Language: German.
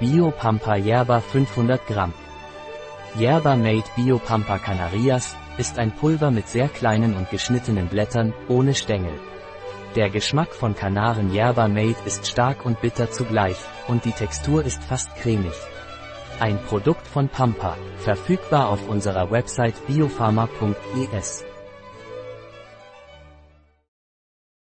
Bio Pampa Yerba 500 Gramm. Yerba Made Bio Pampa Canarias ist ein Pulver mit sehr kleinen und geschnittenen Blättern, ohne Stängel. Der Geschmack von Kanaren Yerba Made ist stark und bitter zugleich, und die Textur ist fast cremig. Ein Produkt von Pampa, verfügbar auf unserer Website biopharma.es.